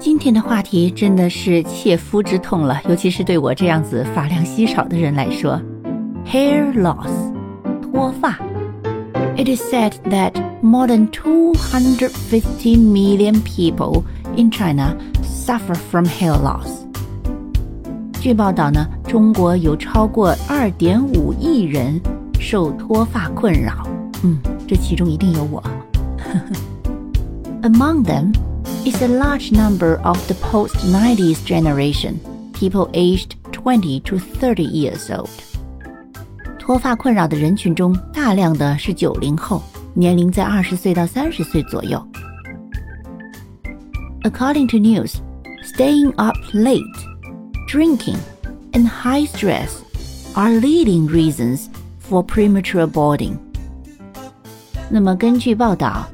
今天的话题真的是切肤之痛了，尤其是对我这样子发量稀少的人来说，hair loss，脱发。It is said that more than 250 million people in China suffer from hair loss. 据报道呢，中国有超过2.5亿人受脱发困扰。嗯，这其中一定有我。Among them is a large number of the post-90s generation, people aged 20 to 30 years old. 脱发困扰的人群中，大量的是九零后，年龄在二十岁到三十岁左右。According to news, staying up late, drinking, and high stress are leading reasons for premature balding. 那么根据报道，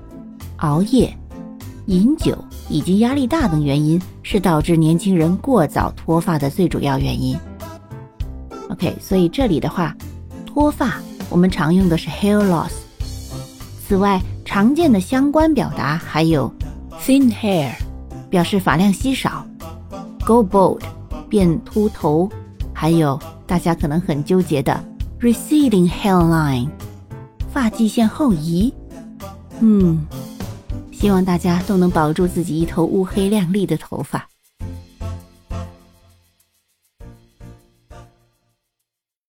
熬夜、饮酒 以及压力大等原因是导致年轻人过早脱发的最主要原因。OK，所以这里的话。脱发，我们常用的是 hair loss。此外，常见的相关表达还有 thin hair，表示发量稀少；go bald，变秃头；还有大家可能很纠结的 receding hairline，发际线后移。嗯，希望大家都能保住自己一头乌黑亮丽的头发。